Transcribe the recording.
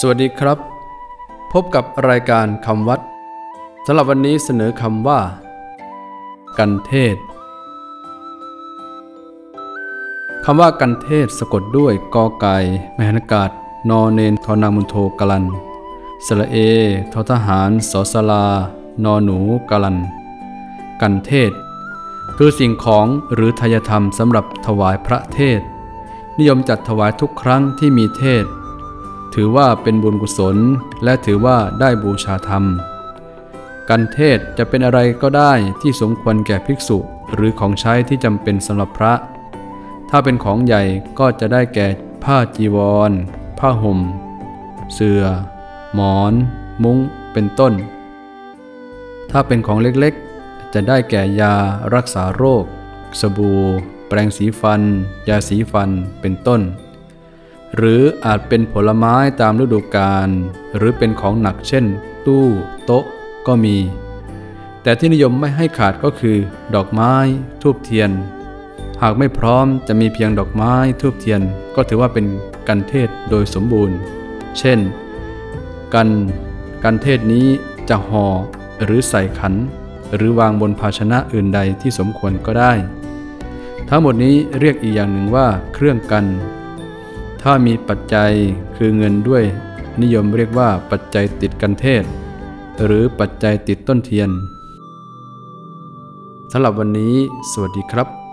สวัสดีครับ พบกับรายการคำวัดสำหรับวันนี้เสนอคำว่า กันเทศคำว่ากันเทศสะกดด้วยกอไก่แมหนกาศนอเนนทอนามุนโทกลันสระเอทอทหารสอสลานอหนูกลัน กันเทศ คือสิ่งของหรือทายธรรมสำหรับถวายพระเทศ นิยมจัดถวายทุกครั้งที่มีเทศ ถือว่าเป็นบุญกุศล และถือว่าได้บูชาธรรม กันเทศจะเป็นอะไรก็ได้ที่สมควรแก่ภิกษุ หรือของใช้ที่จำเป็นสำหรับพระ ถ้าเป็นของใหญ่ก็จะได้แก่ผ้าจีวร ผ้าห่ม เสื่อ หมอน มุ้ง เป็นต้น ถ้าเป็นของเล็กๆ จะได้แก่ยารักษาโรค สบู่ แปรงสีฟัน ยาสีฟัน เป็นต้น หรืออาจเป็นผลไม้ตามฤดูกาลหรือเป็นของหนักเช่น ตู้ โต๊ะก็มี แต่ที่นิยมไม่ให้ขาดก็คือ ดอกไม้ ทูบเทียน หากไม่พร้อมจะมีเพียงดอกไม้ทูบเทียน ก็ถือว่าเป็นกันเทศโดยสมบูรณ์ เช่น กันกันเทศนี้จะห่อหรือใส่ขัน หรือวางบนภาชนะอื่นใดที่สมควรก็ได้ ทั้งหมดนี้เรียกอีกอย่างหนึ่งว่าเครื่องกัน ถ้ามีปัจจัยคือเงินด้วย นิยมเรียกว่าปัจจัยติดกันเทศ หรือปัจจัยติดต้นเทียนสำหรับวันนี้ สวัสดีครับ